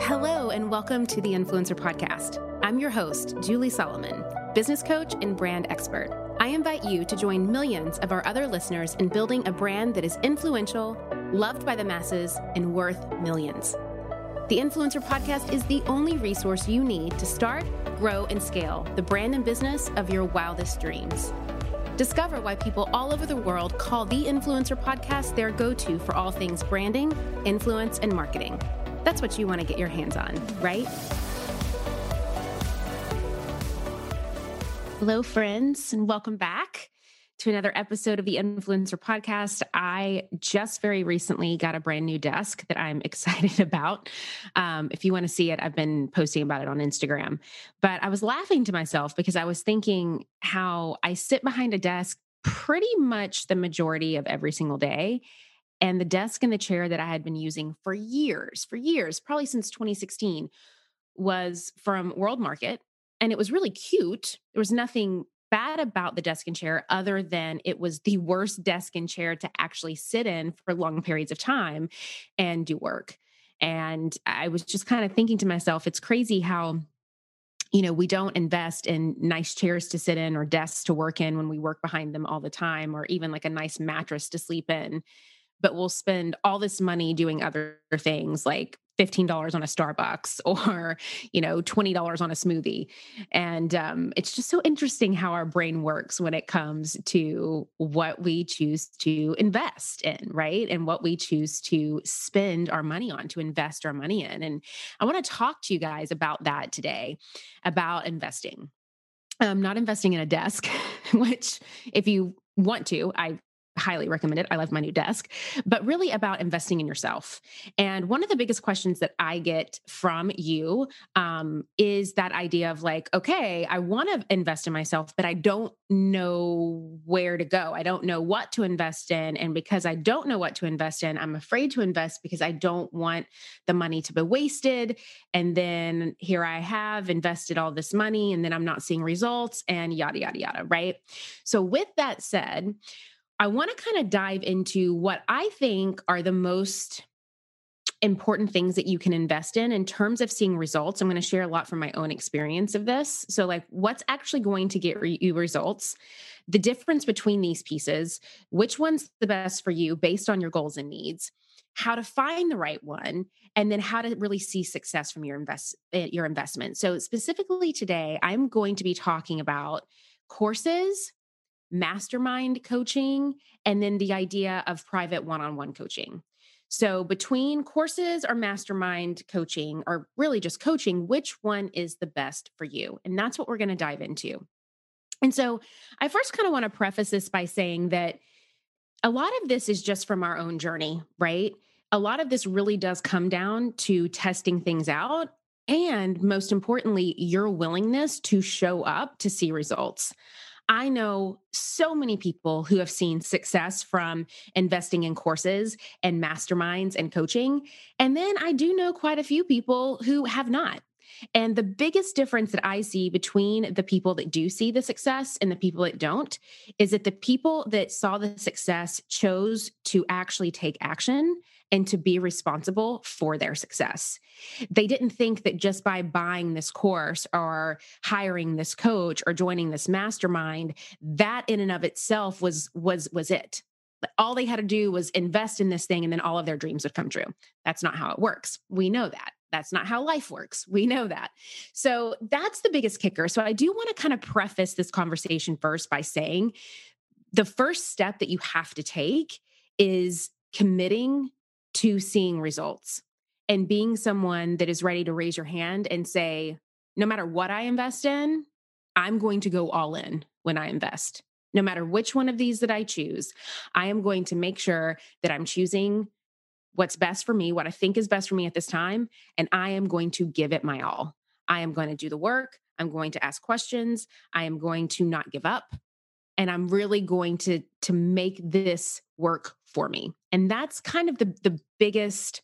Hello, and welcome to the Influencer Podcast. I'm your host, Julie Solomon, business coach and brand expert. I invite you to join millions of our other listeners in building a brand that is influential, loved by the masses, and worth millions. The Influencer Podcast is the only resource you need to start, grow, and scale the brand and business of your wildest dreams. Discover why people all over the world call the Influencer Podcast their go to for all things branding, influence, and marketing. That's what you want to get your hands on, right? Hello, friends, and welcome back to another episode of the Influencer Podcast. I just very recently got a brand new desk that I'm excited about. Um, if you want to see it, I've been posting about it on Instagram. But I was laughing to myself because I was thinking how I sit behind a desk pretty much the majority of every single day. And the desk and the chair that I had been using for years, for years, probably since 2016, was from World Market. And it was really cute. There was nothing bad about the desk and chair other than it was the worst desk and chair to actually sit in for long periods of time and do work. And I was just kind of thinking to myself, it's crazy how you know, we don't invest in nice chairs to sit in or desks to work in when we work behind them all the time, or even like a nice mattress to sleep in. But we'll spend all this money doing other things like $15 on a Starbucks or, you know, $20 on a smoothie. And um, it's just so interesting how our brain works when it comes to what we choose to invest in, right? And what we choose to spend our money on, to invest our money in. And I want to talk to you guys about that today, about investing. Um, not investing in a desk, which, if you want to, I highly recommend it. I love my new desk, but really about investing in yourself. And one of the biggest questions that I get from you um, is that idea of like, okay, I want to invest in myself, but I don't know where to go. I don't know what to invest in. And because I don't know what to invest in, I'm afraid to invest because I don't want the money to be wasted. And then here I have invested all this money and then I'm not seeing results and yada, yada, yada. Right. So, with that said, I want to kind of dive into what I think are the most important things that you can invest in in terms of seeing results. I'm going to share a lot from my own experience of this. So, like, what's actually going to get you results, the difference between these pieces, which one's the best for you based on your goals and needs, how to find the right one, and then how to really see success from your invest eh, your investment. So, specifically today, I'm going to be talking about courses mastermind coaching and then the idea of private one on one coaching. So, between courses or mastermind coaching, or really just coaching, which one is the best for you? And that's what we're going to dive into. And so, I first kind of want to preface this by saying that a lot of this is just from our own journey, right? A lot of this really does come down to testing things out and most importantly, your willingness to show up to see results. I know so many people who have seen success from investing in courses and masterminds and coaching. And then I do know quite a few people who have not. And the biggest difference that I see between the people that do see the success and the people that don't is that the people that saw the success chose to actually take action and to be responsible for their success. They didn't think that just by buying this course or hiring this coach or joining this mastermind, that in and of itself was was was it. All they had to do was invest in this thing and then all of their dreams would come true. That's not how it works. We know that. That's not how life works. We know that. So that's the biggest kicker. So I do want to kind of preface this conversation first by saying the first step that you have to take is committing to seeing results and being someone that is ready to raise your hand and say, no matter what I invest in, I'm going to go all in when I invest. No matter which one of these that I choose, I am going to make sure that I'm choosing what's best for me, what I think is best for me at this time, and I am going to give it my all. I am going to do the work. I'm going to ask questions. I am going to not give up and i'm really going to to make this work for me and that's kind of the the biggest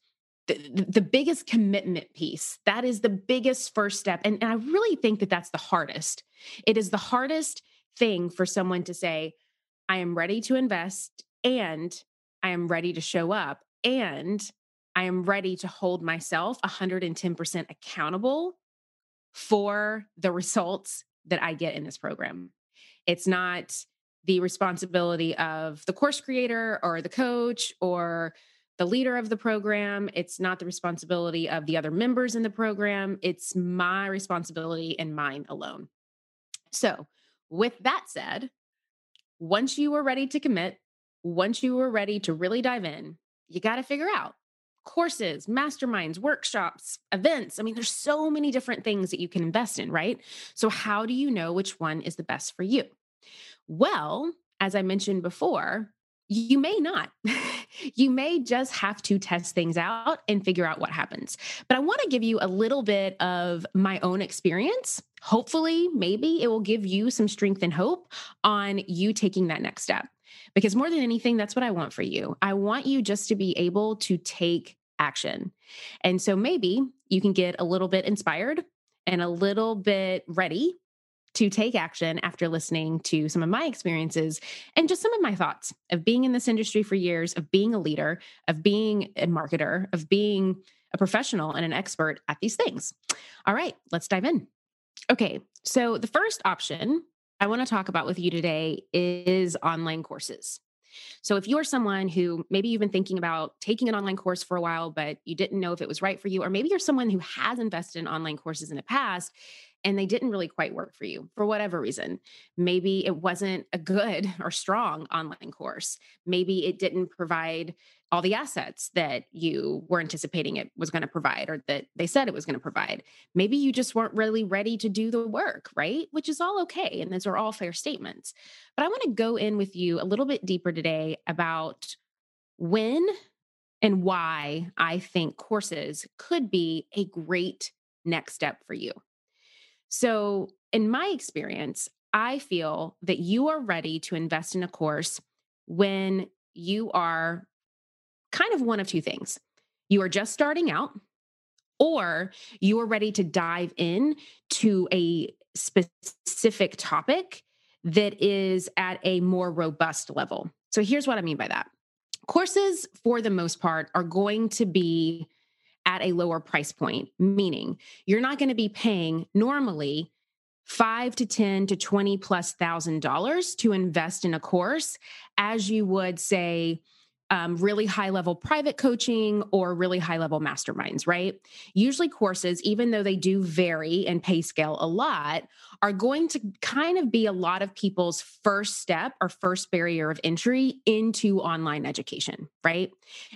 the, the biggest commitment piece that is the biggest first step and, and i really think that that's the hardest it is the hardest thing for someone to say i am ready to invest and i am ready to show up and I am ready to hold myself 110% accountable for the results that I get in this program. It's not the responsibility of the course creator or the coach or the leader of the program. It's not the responsibility of the other members in the program. It's my responsibility and mine alone. So, with that said, once you are ready to commit, once you are ready to really dive in, you got to figure out courses, masterminds, workshops, events. I mean, there's so many different things that you can invest in, right? So, how do you know which one is the best for you? Well, as I mentioned before, you may not. you may just have to test things out and figure out what happens. But I want to give you a little bit of my own experience. Hopefully, maybe it will give you some strength and hope on you taking that next step. Because more than anything, that's what I want for you. I want you just to be able to take action. And so maybe you can get a little bit inspired and a little bit ready to take action after listening to some of my experiences and just some of my thoughts of being in this industry for years, of being a leader, of being a marketer, of being a professional and an expert at these things. All right, let's dive in. Okay, so the first option I want to talk about with you today is online courses. So, if you're someone who maybe you've been thinking about taking an online course for a while, but you didn't know if it was right for you, or maybe you're someone who has invested in online courses in the past and they didn't really quite work for you for whatever reason. Maybe it wasn't a good or strong online course. Maybe it didn't provide all the assets that you were anticipating it was going to provide or that they said it was going to provide. Maybe you just weren't really ready to do the work, right? Which is all okay. And those are all fair statements. But I want to go in with you a little bit deeper today about when and why I think courses could be a great next step for you. So, in my experience, I feel that you are ready to invest in a course when you are kind of one of two things. You are just starting out, or you are ready to dive in to a specific topic that is at a more robust level. So, here's what I mean by that courses, for the most part, are going to be at a lower price point, meaning you're not going to be paying normally five to 10 to 20 plus thousand dollars to invest in a course as you would say um, really high level private coaching or really high level masterminds, right? Usually, courses, even though they do vary and pay scale a lot, are going to kind of be a lot of people's first step or first barrier of entry into online education, right?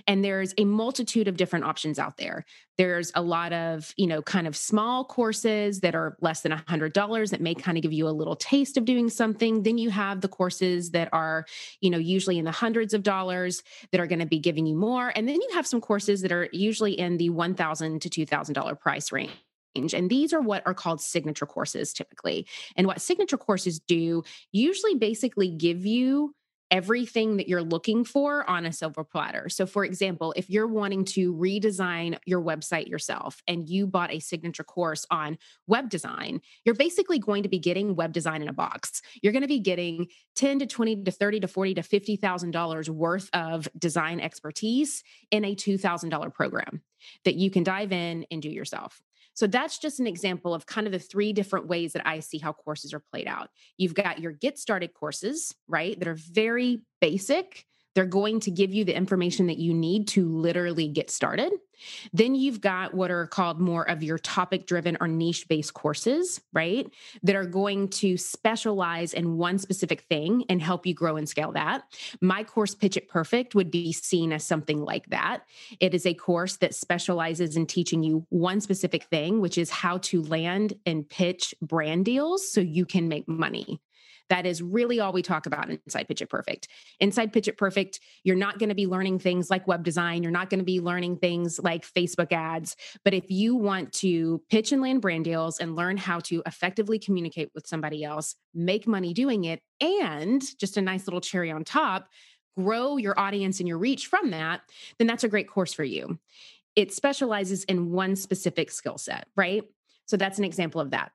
And there's a multitude of different options out there. There's a lot of, you know, kind of small courses that are less than a $100 that may kind of give you a little taste of doing something. Then you have the courses that are, you know, usually in the hundreds of dollars that are going to be giving you more. And then you have some courses that are usually in the 1,000 to $2,000 price range. And these are what are called signature courses typically. And what signature courses do usually basically give you everything that you're looking for on a silver platter. So, for example, if you're wanting to redesign your website yourself and you bought a signature course on web design, you're basically going to be getting web design in a box. You're going to be getting 10 to 20 to 30 to 40 to $50,000 worth of design expertise in a $2,000 program that you can dive in and do yourself. So that's just an example of kind of the three different ways that I see how courses are played out. You've got your get started courses, right? That are very basic they're going to give you the information that you need to literally get started. Then you've got what are called more of your topic driven or niche based courses, right? That are going to specialize in one specific thing and help you grow and scale that. My course, Pitch It Perfect, would be seen as something like that. It is a course that specializes in teaching you one specific thing, which is how to land and pitch brand deals so you can make money. That is really all we talk about inside Pitch It Perfect. Inside Pitch It Perfect, you're not going to be learning things like web design. You're not going to be learning things like Facebook ads. But if you want to pitch and land brand deals and learn how to effectively communicate with somebody else, make money doing it, and just a nice little cherry on top, grow your audience and your reach from that, then that's a great course for you. It specializes in one specific skill set, right? So that's an example of that.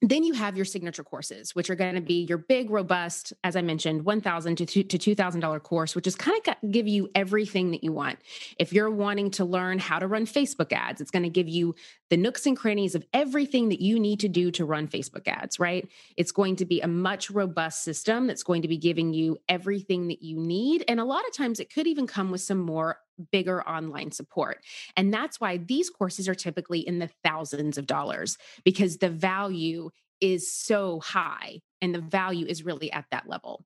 Then you have your signature courses, which are going to be your big, robust, as I mentioned, one thousand to two thousand dollar course, which is kind of give you everything that you want. If you're wanting to learn how to run Facebook ads, it's going to give you the nooks and crannies of everything that you need to do to run Facebook ads. Right? It's going to be a much robust system that's going to be giving you everything that you need, and a lot of times it could even come with some more bigger online support. And that's why these courses are typically in the thousands of dollars because the value is so high and the value is really at that level.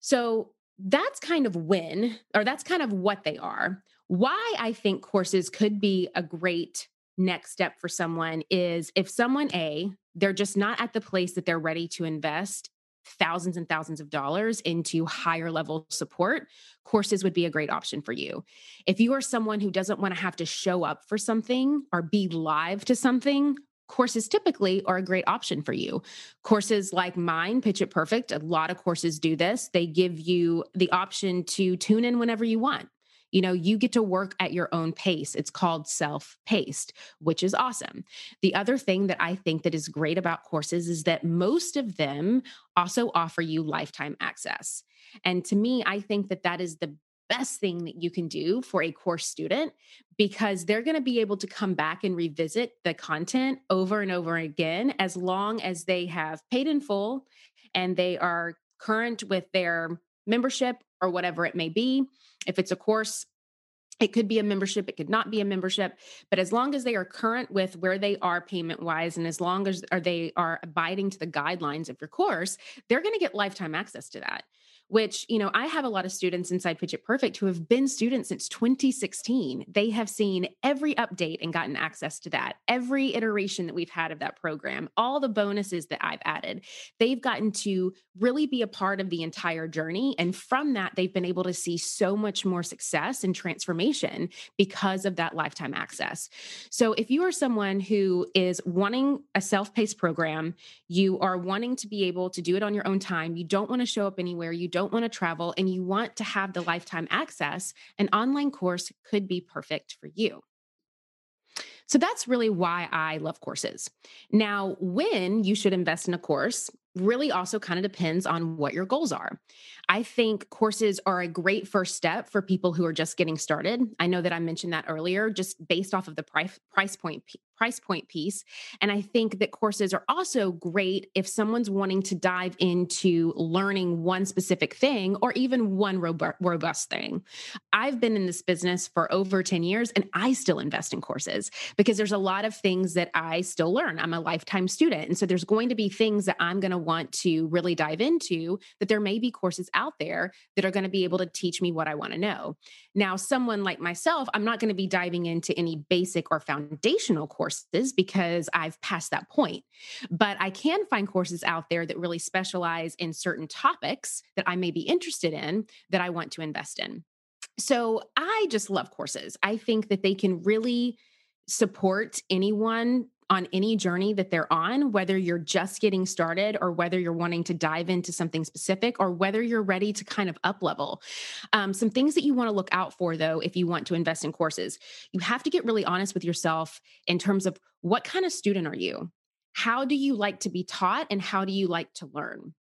So that's kind of when, or that's kind of what they are. Why I think courses could be a great next step for someone is if someone A, they're just not at the place that they're ready to invest thousands and thousands of dollars into higher level support, courses would be a great option for you. If you are someone who doesn't want to have to show up for something or be live to something, courses typically are a great option for you. Courses like mine, Pitch It Perfect, a lot of courses do this. They give you the option to tune in whenever you want. You know, you get to work at your own pace. It's called self-paced, which is awesome. The other thing that I think that is great about courses is that most of them also offer you lifetime access. And to me, I think that that is the best thing that you can do for a course student because they're going to be able to come back and revisit the content over and over again as long as they have paid in full and they are current with their membership or whatever it may be. If it's a course, it could be a membership, it could not be a membership, but as long as they are current with where they are payment wise and as long as are they are abiding to the guidelines of your course, they're going to get lifetime access to that which, you know, I have a lot of students inside It Perfect who have been students since 2016. They have seen every update and gotten access to that, every iteration that we've had of that program, all the bonuses that I've added. They've gotten to really be a part of the entire journey. And from that, they've been able to see so much more success and transformation because of that lifetime access. So if you are someone who is wanting a self paced program, you are wanting to be able to do it on your own time, you don't want to show up anywhere, you don't want to travel and you want to have the lifetime access, an online course could be perfect for you. So that's really why I love courses. Now, when you should invest in a course really also kind of depends on what your goals are. I think courses are a great first step for people who are just getting started. I know that I mentioned that earlier just based off of the price price point price point piece. And I think that courses are also great if someone's wanting to dive into learning one specific thing or even one robust thing. I've been in this business for over 10 years and I still invest in courses because there's a lot of things that I still learn. I'm a lifetime student. And so there's going to be things that I'm going to want to really dive into that there may be courses out there that are going to be able to teach me what I want to know. Now, someone like myself, I'm not going to be diving into any basic or foundational courses because I've passed that point. But I can find courses out there that really specialize in certain topics that I may be interested in that I want to invest in. So I just love courses. I think that they can really support anyone on any journey that they're on, whether you're just getting started or whether you're wanting to dive into something specific or whether you're ready to kind of up level. Um, some things that you want to look out for, though, if you want to invest in courses, you have to get really honest with yourself in terms of what kind of student are you? How do you like to be taught and how do you like to learn?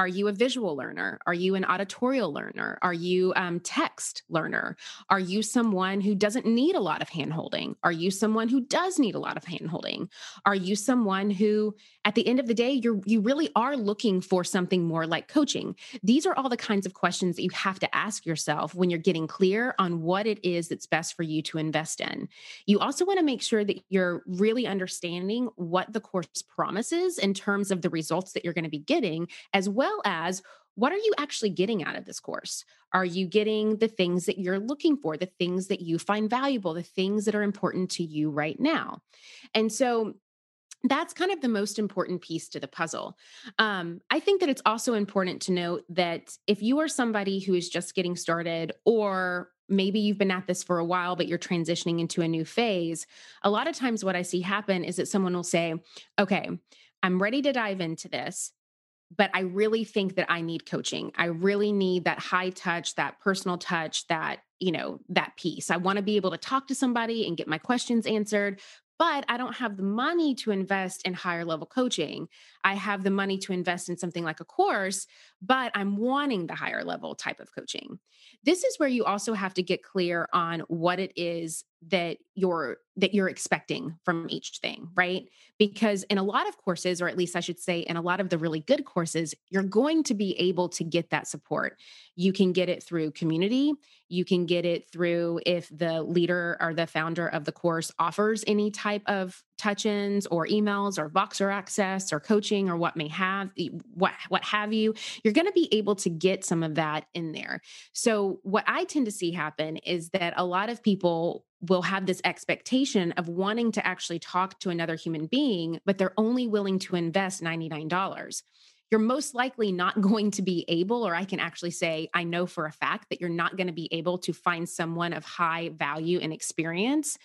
Are you a visual learner? Are you an auditorial learner? Are you um, text learner? Are you someone who doesn't need a lot of handholding? Are you someone who does need a lot of handholding? Are you someone who, at the end of the day, you you really are looking for something more like coaching? These are all the kinds of questions that you have to ask yourself when you're getting clear on what it is that's best for you to invest in. You also want to make sure that you're really understanding what the course promises in terms of the results that you're going to be getting, as well well as what are you actually getting out of this course? Are you getting the things that you're looking for, the things that you find valuable, the things that are important to you right now? And so that's kind of the most important piece to the puzzle. Um, I think that it's also important to note that if you are somebody who is just getting started, or maybe you've been at this for a while, but you're transitioning into a new phase, a lot of times what I see happen is that someone will say, Okay, I'm ready to dive into this but I really think that I need coaching. I really need that high touch, that personal touch, that, you know, that piece. I want to be able to talk to somebody and get my questions answered, but I don't have the money to invest in higher level coaching. I have the money to invest in something like a course, but I'm wanting the higher level type of coaching. This is where you also have to get clear on what it is that you're that you're expecting from each thing, right? Because in a lot of courses or at least I should say in a lot of the really good courses, you're going to be able to get that support. You can get it through community, you can get it through if the leader or the founder of the course offers any type of touch-ins or emails or Voxer access or coaching or what may have what what have you. You're going to be able to get some of that in there. So what I tend to see happen is that a lot of people will have this expectation of wanting to actually talk to another human being, but they're only willing to invest $99. You're most likely not going to be able, or I can actually say, I know for a fact that you're not going to be able to find someone of high value and experience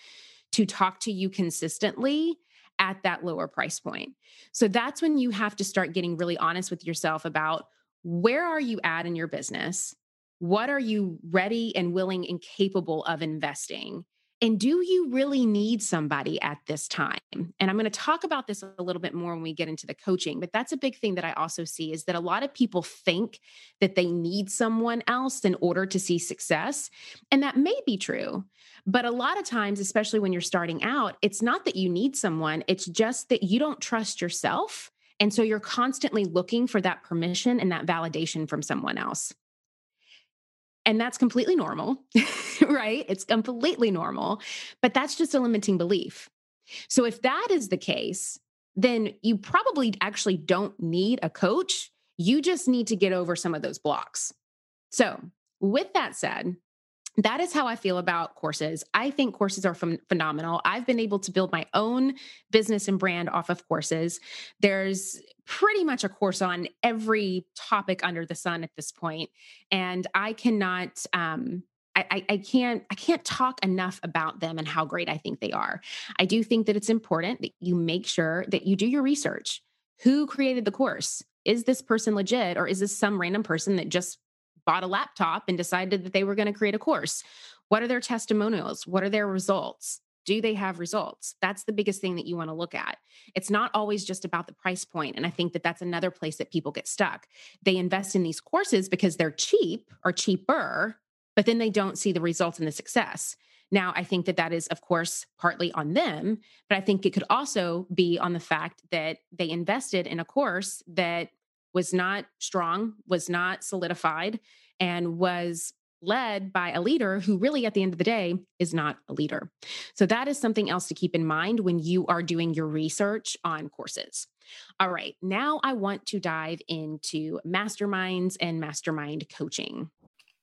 to talk to you consistently at that lower price point. So that's when you have to start getting really honest with yourself about where are you at in your business? What are you ready and willing and capable of investing? And do you really need somebody at this time? And I'm going to talk about this a little bit more when we get into the coaching, but that's a big thing that I also see is that a lot of people think that they need someone else in order to see success. And that may be true. But a lot of times, especially when you're starting out, it's not that you need someone, it's just that you don't trust yourself. And so you're constantly looking for that permission and that validation from someone else. And that's completely normal, right? It's completely normal, but that's just a limiting belief. So if that is the case, then you probably actually don't need a coach. You just need to get over some of those blocks. So, with that said, that is how I feel about courses. I think courses are ph- phenomenal. I've been able to build my own business and brand off of courses. There's pretty much a course on every topic under the sun at this point, and I cannot. Um, I, I, can't I can't talk enough about them and how great I think they are. I do think that it's important that you make sure that you do your research. Who created the course? Is this person legit or is this some random person that just bought a laptop and decided that they were going to create a course. What are their testimonials? What are their results? Do they have results? That's the biggest thing that you want to look at. It's not always just about the price point. And I think that that's another place that people get stuck. They invest in these courses because they're cheap or cheaper, but then they don't see the results and the success. Now, I think that that is, of course, partly on them, but I think it could also be on the fact that they invested in a course that was not strong, was not solidified, and was led by a leader who really at the end of the day is not a leader. So that is something else to keep in mind when you are doing your research on courses. All right, now I want to dive into masterminds and mastermind coaching.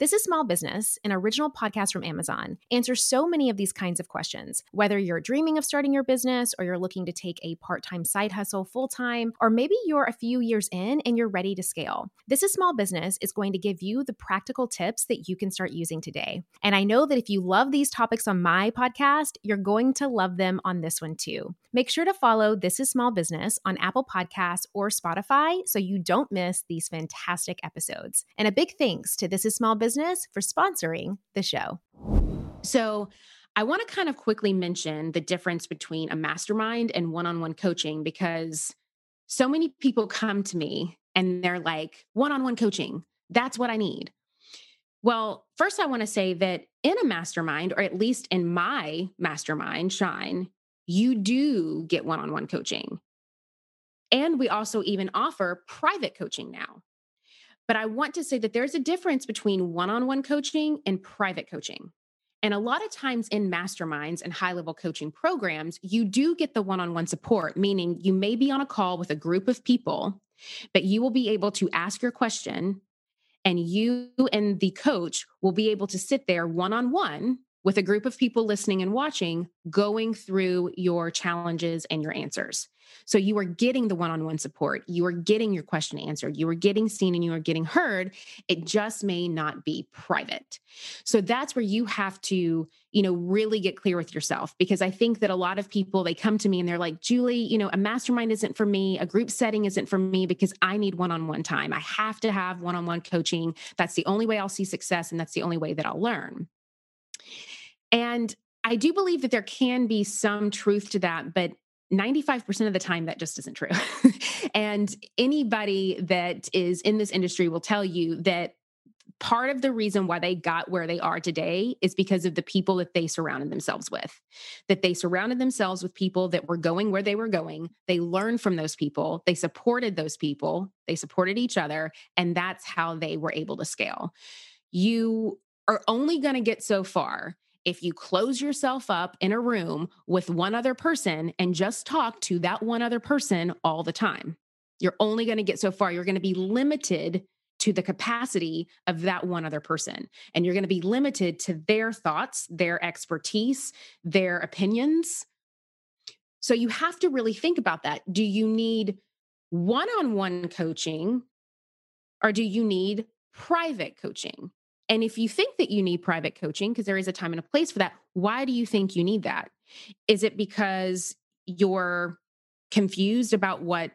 This is Small Business, an original podcast from Amazon, answers so many of these kinds of questions. Whether you're dreaming of starting your business or you're looking to take a part time side hustle full time, or maybe you're a few years in and you're ready to scale, This is Small Business is going to give you the practical tips that you can start using today. And I know that if you love these topics on my podcast, you're going to love them on this one too. Make sure to follow This is Small Business on Apple Podcasts or Spotify so you don't miss these fantastic episodes. And a big thanks to This is Small Business for sponsoring the show. So, I want to kind of quickly mention the difference between a mastermind and one on one coaching because so many people come to me and they're like, one on one coaching, that's what I need. Well, first, I want to say that in a mastermind, or at least in my mastermind, Shine, you do get one on one coaching. And we also even offer private coaching now. But I want to say that there's a difference between one on one coaching and private coaching. And a lot of times in masterminds and high level coaching programs, you do get the one on one support, meaning you may be on a call with a group of people but you will be able to ask your question and you and the coach will be able to sit there one on one with a group of people listening and watching, going through your challenges and your answers. So you are getting the one on one support. You are getting your question answered. You are getting seen and you are getting heard. It just may not be private. So that's where you have to, you know, really get clear with yourself because I think that a lot of people, they come to me and they're like, Julie, you know, a mastermind isn't for me. A group setting isn't for me because I need one on one time. I have to have one on one coaching. That's the only way I'll see success and that's the only way that I'll learn. And I do believe that there can be some truth to that, but 95% of the time that just isn't true. and anybody that is in this industry will tell you that part of the reason why they got where they are today is because of the people that they surrounded themselves with. That they surrounded themselves with people that were going where they were going. They learned from those people, they supported those people, they supported each other, and that's how they were able to scale. You are only going to get so far if you close yourself up in a room with one other person and just talk to that one other person all the time. You're only going to get so far. You're going to be limited to the capacity of that one other person. And you're going to be limited to their thoughts, their expertise, their opinions. So you have to really think about that. Do you need one on one coaching or do you need private coaching? And if you think that you need private coaching, because there is a time and a place for that, why do you think you need that? Is it because you're confused about what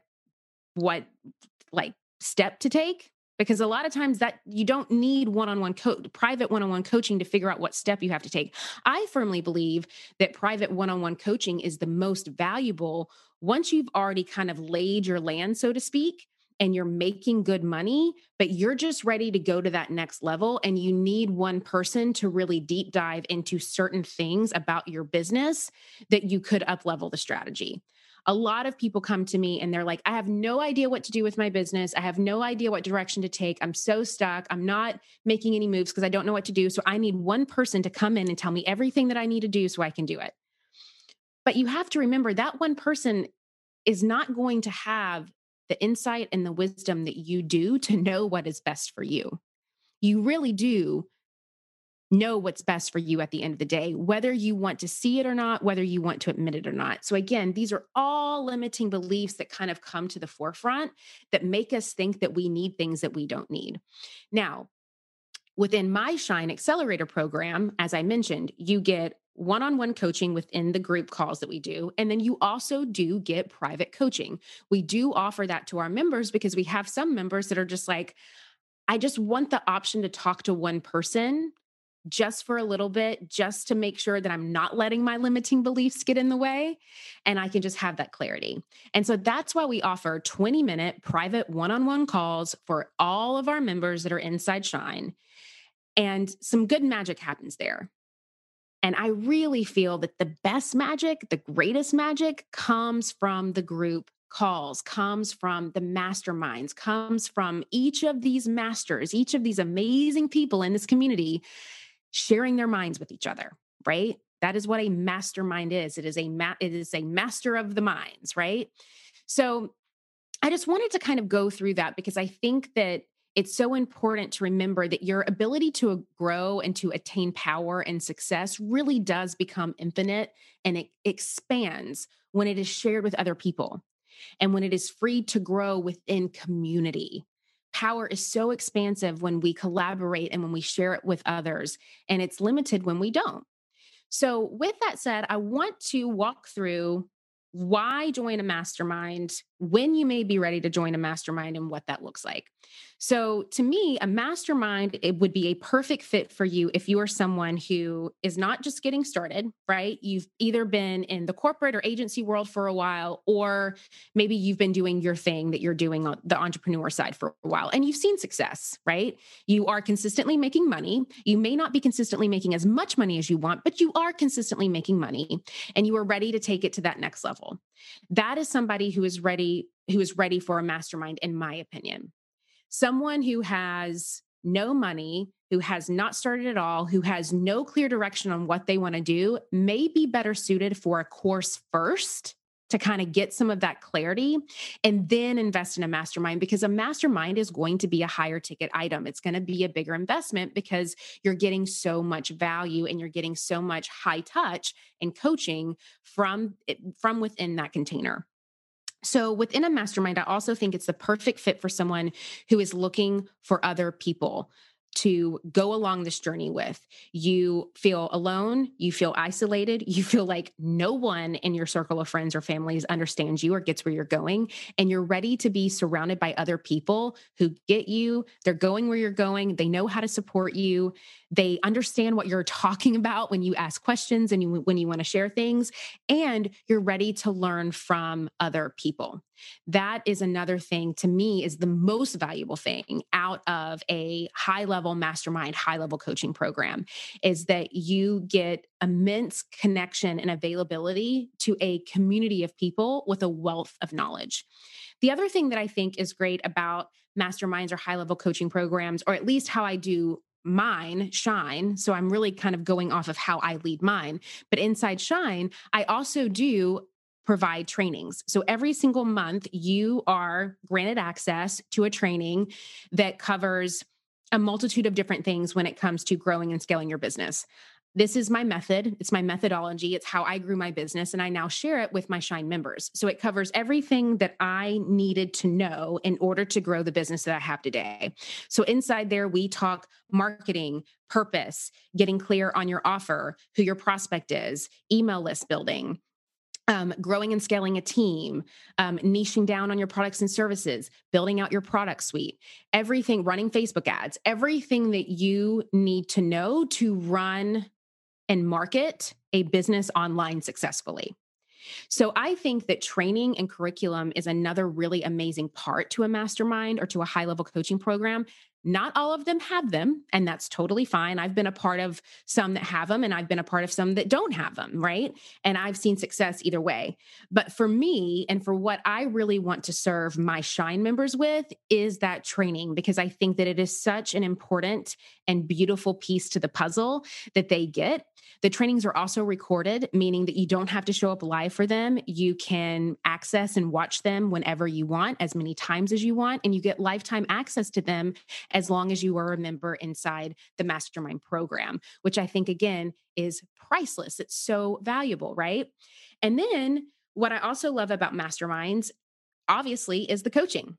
what like step to take? Because a lot of times that you don't need one-on-one co- private one-on-one coaching to figure out what step you have to take. I firmly believe that private one-on-one coaching is the most valuable once you've already kind of laid your land so to speak and you're making good money, but you're just ready to go to that next level. And you need one person to really deep dive into certain things about your business that you could up level the strategy. A lot of people come to me and they're like, I have no idea what to do with my business. I have no idea what direction to take. I'm so stuck. I'm not making any moves because I don't know what to do. So I need one person to come in and tell me everything that I need to do so I can do it. But you have to remember that one person is not going to have the insight and the wisdom that you do to know what is best for you. You really do know what's best for you at the end of the day, whether you want to see it or not, whether you want to admit it or not. So, again, these are all limiting beliefs that kind of come to the forefront that make us think that we need things that we don't need. Now, within my Shine Accelerator program, as I mentioned, you get one on one coaching within the group calls that we do. And then you also do get private coaching. We do offer that to our members because we have some members that are just like, I just want the option to talk to one person just for a little bit, just to make sure that I'm not letting my limiting beliefs get in the way and I can just have that clarity. And so that's why we offer 20 minute private one on one calls for all of our members that are inside Shine. And some good magic happens there. And I really feel that the best magic, the greatest magic comes from the group calls, comes from the masterminds, comes from each of these masters, each of these amazing people in this community sharing their minds with each other, right? That is what a mastermind is. It is a ma- it is a master of the minds, right? So I just wanted to kind of go through that because I think that it's so important to remember that your ability to grow and to attain power and success really does become infinite and it expands when it is shared with other people and when it is free to grow within community. Power is so expansive when we collaborate and when we share it with others, and it's limited when we don't. So, with that said, I want to walk through why join a mastermind, when you may be ready to join a mastermind, and what that looks like. So, to me, a mastermind it would be a perfect fit for you if you are someone who is not just getting started, right? You've either been in the corporate or agency world for a while, or maybe you've been doing your thing that you're doing on the entrepreneur side for a while and you've seen success, right? You are consistently making money. You may not be consistently making as much money as you want, but you are consistently making money and you are ready to take it to that next level. That is somebody who is ready who is ready for a mastermind in my opinion. Someone who has no money, who has not started at all, who has no clear direction on what they want to do, may be better suited for a course first to kind of get some of that clarity and then invest in a mastermind because a mastermind is going to be a higher ticket item. It's going to be a bigger investment because you're getting so much value and you're getting so much high touch and coaching from from within that container. So, within a mastermind, I also think it's the perfect fit for someone who is looking for other people to go along this journey with. You feel alone, you feel isolated, you feel like no one in your circle of friends or families understands you or gets where you're going, and you're ready to be surrounded by other people who get you, they're going where you're going, they know how to support you, they understand what you're talking about when you ask questions and you, when you want to share things, and you're ready to learn from other people. That is another thing to me is the most valuable thing out of a high level mastermind, high level coaching program is that you get immense connection and availability to a community of people with a wealth of knowledge. The other thing that I think is great about masterminds or high level coaching programs, or at least how I do mine shine so i'm really kind of going off of how i lead mine but inside shine i also do provide trainings so every single month you are granted access to a training that covers a multitude of different things when it comes to growing and scaling your business this is my method. It's my methodology. It's how I grew my business. And I now share it with my Shine members. So it covers everything that I needed to know in order to grow the business that I have today. So inside there, we talk marketing, purpose, getting clear on your offer, who your prospect is, email list building, um, growing and scaling a team, um, niching down on your products and services, building out your product suite, everything, running Facebook ads, everything that you need to know to run and market a business online successfully. So I think that training and curriculum is another really amazing part to a mastermind or to a high level coaching program. Not all of them have them, and that's totally fine. I've been a part of some that have them, and I've been a part of some that don't have them, right? And I've seen success either way. But for me, and for what I really want to serve my Shine members with, is that training, because I think that it is such an important and beautiful piece to the puzzle that they get the trainings are also recorded, meaning that you don't have to show up live for them. You can access and watch them whenever you want, as many times as you want, and you get lifetime access to them as long as you are a member inside the mastermind program, which I think, again, is priceless. It's so valuable, right? And then what I also love about masterminds, obviously, is the coaching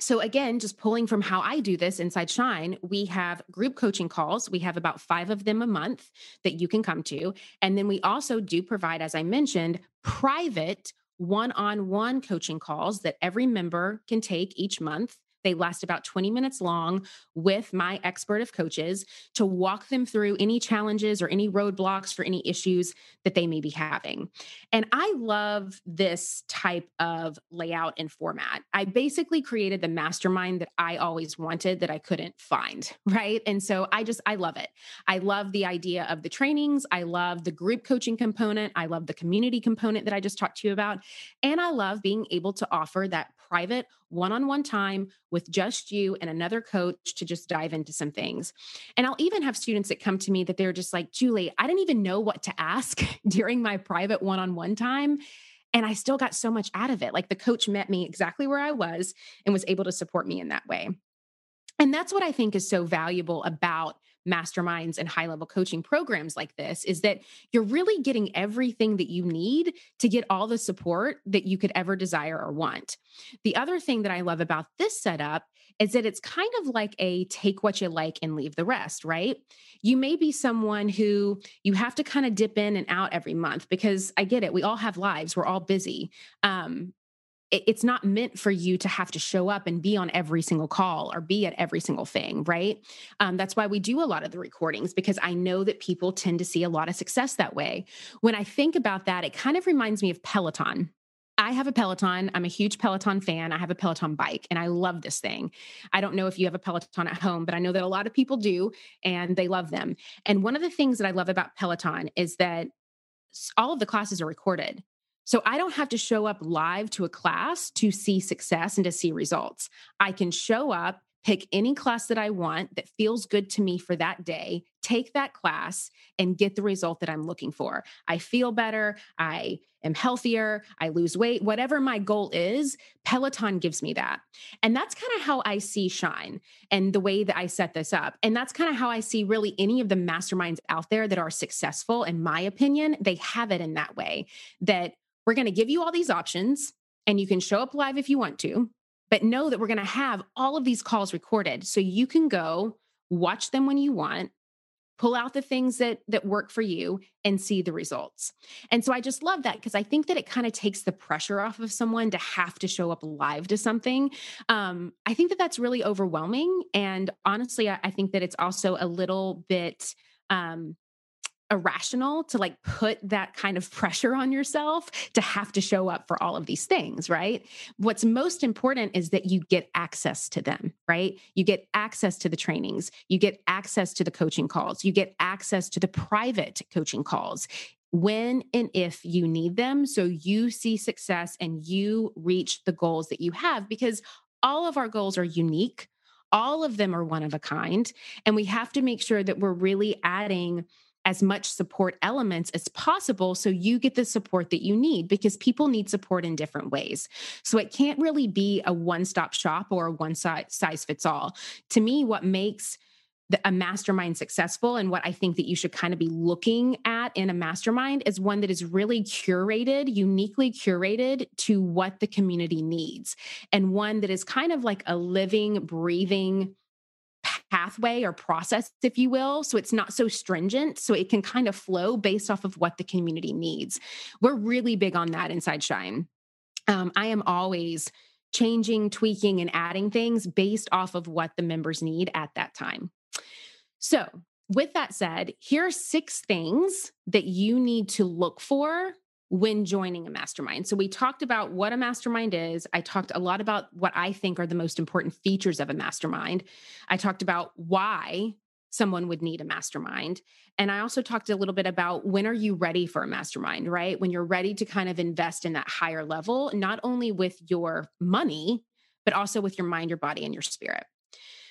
so again just pulling from how i do this inside shine we have group coaching calls we have about five of them a month that you can come to and then we also do provide as i mentioned private one-on-one coaching calls that every member can take each month they last about 20 minutes long with my expert of coaches to walk them through any challenges or any roadblocks for any issues that they may be having. And I love this type of layout and format. I basically created the mastermind that I always wanted that I couldn't find, right? And so I just, I love it. I love the idea of the trainings. I love the group coaching component. I love the community component that I just talked to you about. And I love being able to offer that private one on one time with just you and another coach to just dive into some things. And I'll even have students that come to me that they're just like, Julie, I didn't even know what to ask during my private one on one time. And I still got so much out of it. Like the coach met me exactly where I was and was able to support me in that way. And that's what I think is so valuable about masterminds and high level coaching programs like this is that you're really getting everything that you need to get all the support that you could ever desire or want. The other thing that I love about this setup is that it's kind of like a take what you like and leave the rest, right? You may be someone who you have to kind of dip in and out every month because I get it. We all have lives, we're all busy. Um, it's not meant for you to have to show up and be on every single call or be at every single thing, right? Um, that's why we do a lot of the recordings because I know that people tend to see a lot of success that way. When I think about that, it kind of reminds me of Peloton. I have a Peloton. I'm a huge Peloton fan. I have a Peloton bike and I love this thing. I don't know if you have a Peloton at home, but I know that a lot of people do and they love them. And one of the things that I love about Peloton is that all of the classes are recorded. So I don't have to show up live to a class to see success and to see results. I can show up pick any class that I want that feels good to me for that day, take that class and get the result that I'm looking for. I feel better. I am healthier. I lose weight. Whatever my goal is, Peloton gives me that. And that's kind of how I see Shine and the way that I set this up. And that's kind of how I see really any of the masterminds out there that are successful, in my opinion, they have it in that way that we're going to give you all these options and you can show up live if you want to, but know that we're going to have all of these calls recorded so you can go watch them when you want pull out the things that that work for you and see the results. And so i just love that because i think that it kind of takes the pressure off of someone to have to show up live to something um, i think that that's really overwhelming and honestly I, I think that it's also a little bit um, irrational to like put that kind of pressure on yourself to have to show up for all of these things, right? What's most important is that you get access to them, right? You get access to the trainings, you get access to the coaching calls, you get access to the private coaching calls when and if you need them so you see success and you reach the goals that you have because all of our goals are unique all of them are one of a kind and we have to make sure that we're really adding as much support elements as possible so you get the support that you need because people need support in different ways. So it can't really be a one stop shop or a one size fits all. To me, what makes a mastermind successful and what I think that you should kind of be looking at in a mastermind is one that is really curated, uniquely curated to what the community needs, and one that is kind of like a living, breathing, pathway or process, if you will. So it's not so stringent. So it can kind of flow based off of what the community needs. We're really big on that inside Shine. Um, I am always changing, tweaking, and adding things based off of what the members need at that time. So, with that said, here are six things that you need to look for when joining a mastermind. So, we talked about what a mastermind is. I talked a lot about what I think are the most important features of a mastermind. I talked about why someone would need a mastermind. And I also talked a little bit about when are you ready for a mastermind, right? When you're ready to kind of invest in that higher level, not only with your money, but also with your mind, your body, and your spirit.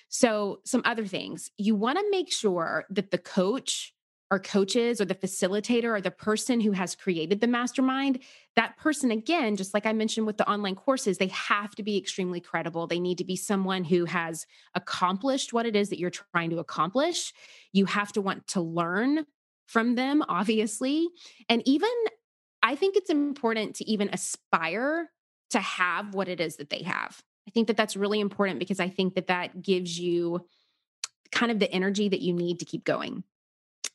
So, some other things you want to make sure that the coach or coaches or the facilitator or the person who has created the mastermind, that person, again, just like I mentioned with the online courses, they have to be extremely credible. They need to be someone who has accomplished what it is that you're trying to accomplish. You have to want to learn from them, obviously. And even, I think it's important to even aspire to have what it is that they have. I think that that's really important because I think that that gives you kind of the energy that you need to keep going.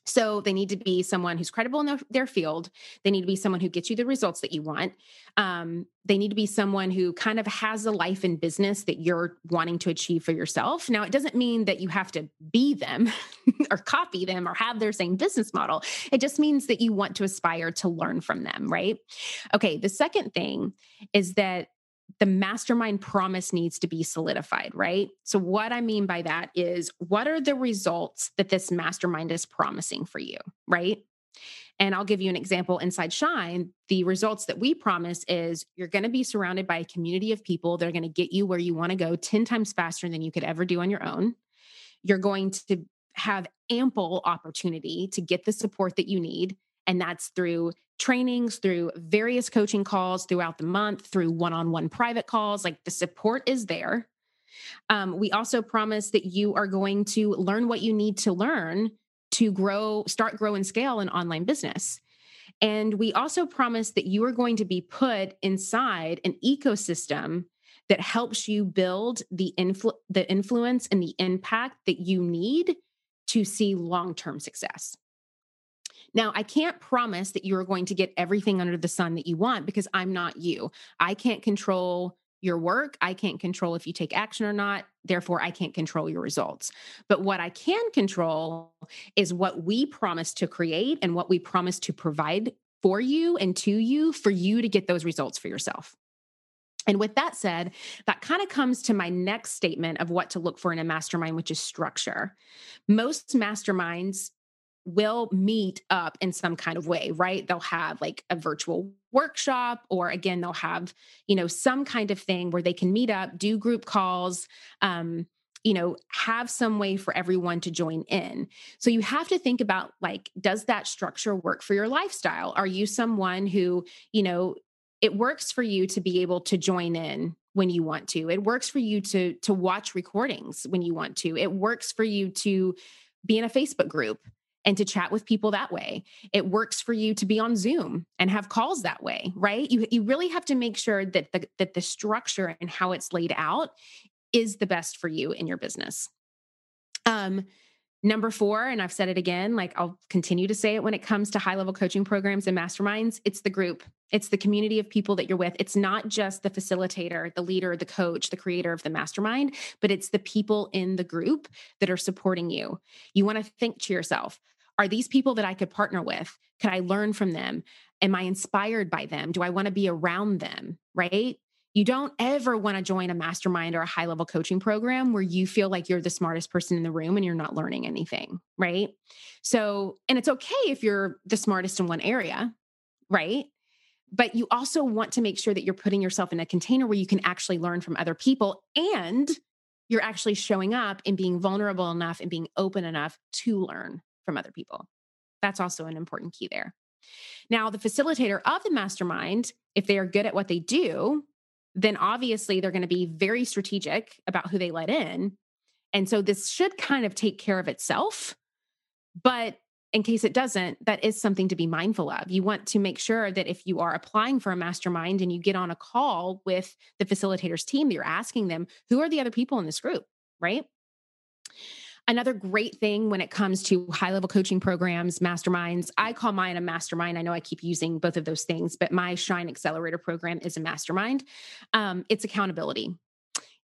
So they need to be someone who's credible in their, their, field. They need to be someone who gets you the results that you want. Um, they need to be someone who kind of has a life and business that you're wanting to achieve for yourself. Now, it doesn't mean that you have to be them or copy them or have their same business model. It just means that you want to aspire to learn from them, right? Okay, the second thing is that the mastermind promise needs to be solidified, right? So, what I mean by that is what are the results that this mastermind is promising for you, right? And I'll give you an example inside Shine. The results that we promise is you're going to be surrounded by a community of people that are going to get you where you want to go 10 times faster than you could ever do on your own. You're going to have ample opportunity to get the support that you need. And that's through trainings, through various coaching calls throughout the month, through one on one private calls. Like the support is there. Um, we also promise that you are going to learn what you need to learn to grow, start, grow, and scale an online business. And we also promise that you are going to be put inside an ecosystem that helps you build the influ- the influence and the impact that you need to see long-term success. Now, I can't promise that you're going to get everything under the sun that you want because I'm not you. I can't control your work. I can't control if you take action or not. Therefore, I can't control your results. But what I can control is what we promise to create and what we promise to provide for you and to you for you to get those results for yourself. And with that said, that kind of comes to my next statement of what to look for in a mastermind, which is structure. Most masterminds will meet up in some kind of way, right? They'll have like a virtual workshop, or again, they'll have, you know, some kind of thing where they can meet up, do group calls, um, you know have some way for everyone to join in. So you have to think about like does that structure work for your lifestyle? Are you someone who you know it works for you to be able to join in when you want to. It works for you to to watch recordings when you want to. It works for you to be in a facebook group and to chat with people that way it works for you to be on zoom and have calls that way right you you really have to make sure that the that the structure and how it's laid out is the best for you in your business. Um, number four, and I've said it again, like I'll continue to say it when it comes to high level coaching programs and masterminds, it's the group, it's the community of people that you're with. It's not just the facilitator, the leader, the coach, the creator of the mastermind, but it's the people in the group that are supporting you. You want to think to yourself, are these people that I could partner with? Could I learn from them? Am I inspired by them? Do I want to be around them? Right? You don't ever want to join a mastermind or a high level coaching program where you feel like you're the smartest person in the room and you're not learning anything, right? So, and it's okay if you're the smartest in one area, right? But you also want to make sure that you're putting yourself in a container where you can actually learn from other people and you're actually showing up and being vulnerable enough and being open enough to learn from other people. That's also an important key there. Now, the facilitator of the mastermind, if they are good at what they do, then obviously they're going to be very strategic about who they let in. And so this should kind of take care of itself. But in case it doesn't, that is something to be mindful of. You want to make sure that if you are applying for a mastermind and you get on a call with the facilitator's team, you're asking them, who are the other people in this group, right? Another great thing when it comes to high level coaching programs, masterminds, I call mine a mastermind. I know I keep using both of those things, but my Shine Accelerator program is a mastermind. Um, it's accountability.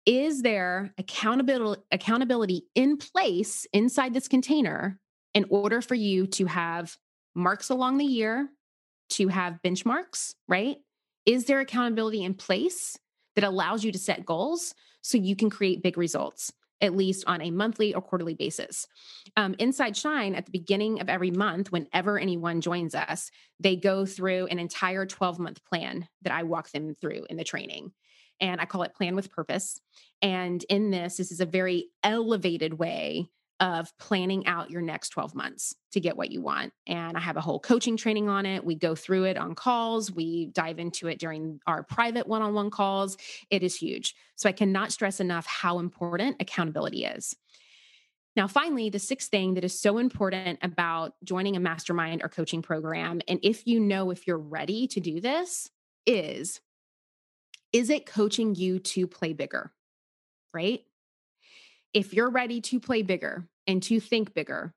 Is there accountability accountability in place inside this container in order for you to have marks along the year, to have benchmarks, right? Is there accountability in place that allows you to set goals so you can create big results? At least on a monthly or quarterly basis. Um, Inside Shine, at the beginning of every month, whenever anyone joins us, they go through an entire 12 month plan that I walk them through in the training. And I call it Plan with Purpose. And in this, this is a very elevated way of planning out your next 12 months to get what you want. And I have a whole coaching training on it. We go through it on calls, we dive into it during our private one on one calls. It is huge. So I cannot stress enough how important accountability is. Now, finally, the sixth thing that is so important about joining a mastermind or coaching program, and if you know if you're ready to do this, is is it coaching you to play bigger? Right? If you're ready to play bigger and to think bigger,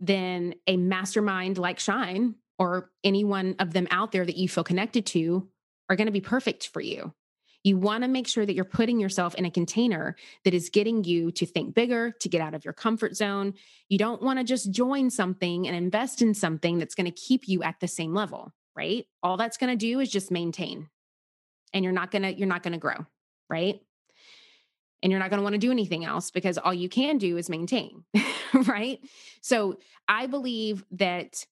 then a mastermind like Shine or any one of them out there that you feel connected to are going to be perfect for you. You want to make sure that you're putting yourself in a container that is getting you to think bigger, to get out of your comfort zone. You don't want to just join something and invest in something that's going to keep you at the same level, right? All that's going to do is just maintain. And you're not going to you're not going to grow, right? And you're not going to want to do anything else because all you can do is maintain, right? So I believe that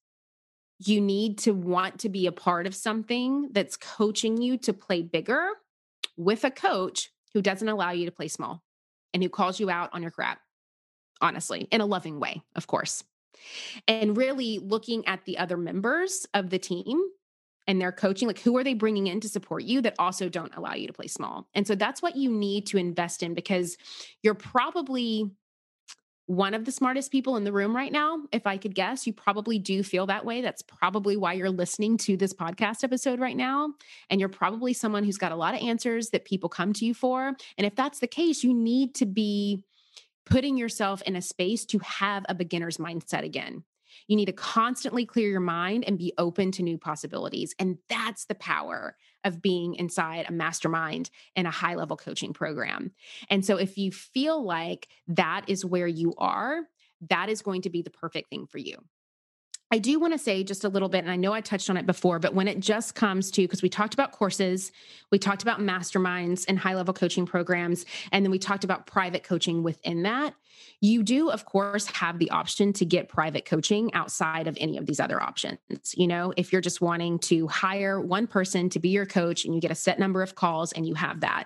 you need to want to be a part of something that's coaching you to play bigger with a coach who doesn't allow you to play small and who calls you out on your crap, honestly, in a loving way, of course. And really looking at the other members of the team and their coaching like who are they bringing in to support you that also don't allow you to play small? And so that's what you need to invest in because you're probably one of the smartest people in the room right now if i could guess. You probably do feel that way. That's probably why you're listening to this podcast episode right now and you're probably someone who's got a lot of answers that people come to you for. And if that's the case you need to be putting yourself in a space to have a beginner's mindset again you need to constantly clear your mind and be open to new possibilities. And that's the power of being inside a mastermind and a high level coaching program. And so if you feel like that is where you are, that is going to be the perfect thing for you. I do want to say just a little bit, and I know I touched on it before, but when it just comes to, because we talked about courses, we talked about masterminds and high level coaching programs, and then we talked about private coaching within that. You do, of course, have the option to get private coaching outside of any of these other options. You know, if you're just wanting to hire one person to be your coach and you get a set number of calls and you have that.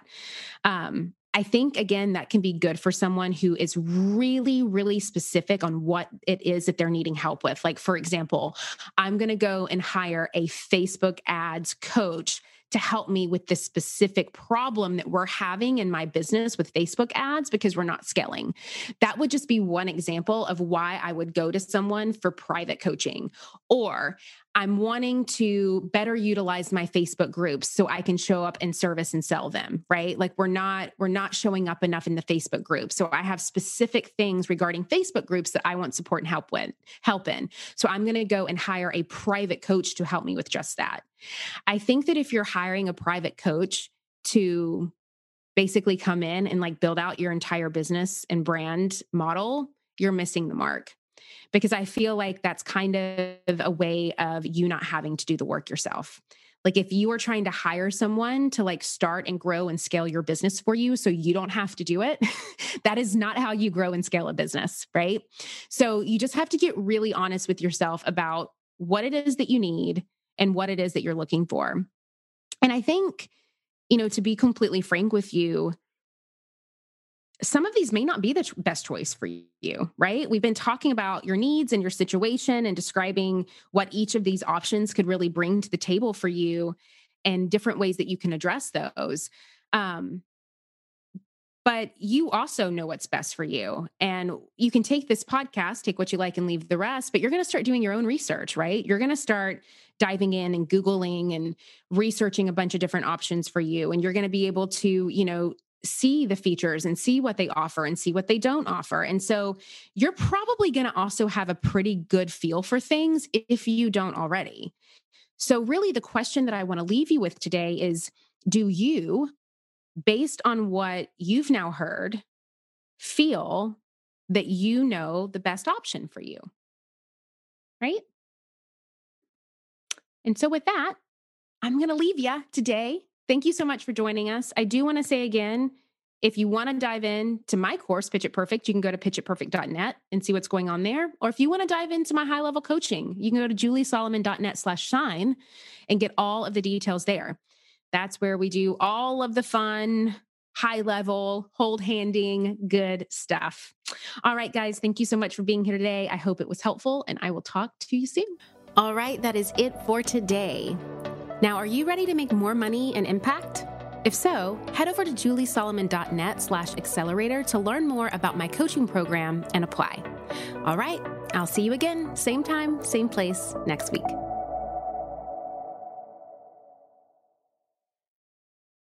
Um, I think, again, that can be good for someone who is really, really specific on what it is that they're needing help with. Like, for example, I'm going to go and hire a Facebook ads coach to help me with this specific problem that we're having in my business with Facebook ads because we're not scaling. That would just be one example of why I would go to someone for private coaching. Or I'm wanting to better utilize my Facebook groups so I can show up and service and sell them, right? Like we're not we're not showing up enough in the Facebook group. So I have specific things regarding Facebook groups that I want support and help with, help in. So I'm going to go and hire a private coach to help me with just that. I think that if you're hiring a private coach to basically come in and like build out your entire business and brand model, you're missing the mark because I feel like that's kind of a way of you not having to do the work yourself. Like if you are trying to hire someone to like start and grow and scale your business for you so you don't have to do it, that is not how you grow and scale a business, right? So you just have to get really honest with yourself about what it is that you need and what it is that you're looking for. And I think, you know, to be completely frank with you, some of these may not be the best choice for you, right? We've been talking about your needs and your situation and describing what each of these options could really bring to the table for you and different ways that you can address those. Um, but you also know what's best for you. And you can take this podcast, take what you like and leave the rest, but you're going to start doing your own research, right? You're going to start diving in and Googling and researching a bunch of different options for you. And you're going to be able to, you know, see the features and see what they offer and see what they don't offer. And so you're probably going to also have a pretty good feel for things if you don't already. So, really, the question that I want to leave you with today is Do you, based on what you've now heard, feel that you know the best option for you? Right? And so, with that, I'm going to leave you today Thank you so much for joining us. I do want to say again, if you want to dive in to my course, Pitch It Perfect, you can go to pitchitperfect.net and see what's going on there. Or if you want to dive into my high level coaching, you can go to juliesolomon.net slash shine and get all of the details there. That's where we do all of the fun, high level, hold handing, good stuff. All right, guys, thank you so much for being here today. I hope it was helpful and I will talk to you soon. All right, that is it for today. Now, are you ready to make more money and impact? If so, head over to juliesolomon.net slash accelerator to learn more about my coaching program and apply. All right, I'll see you again, same time, same place next week.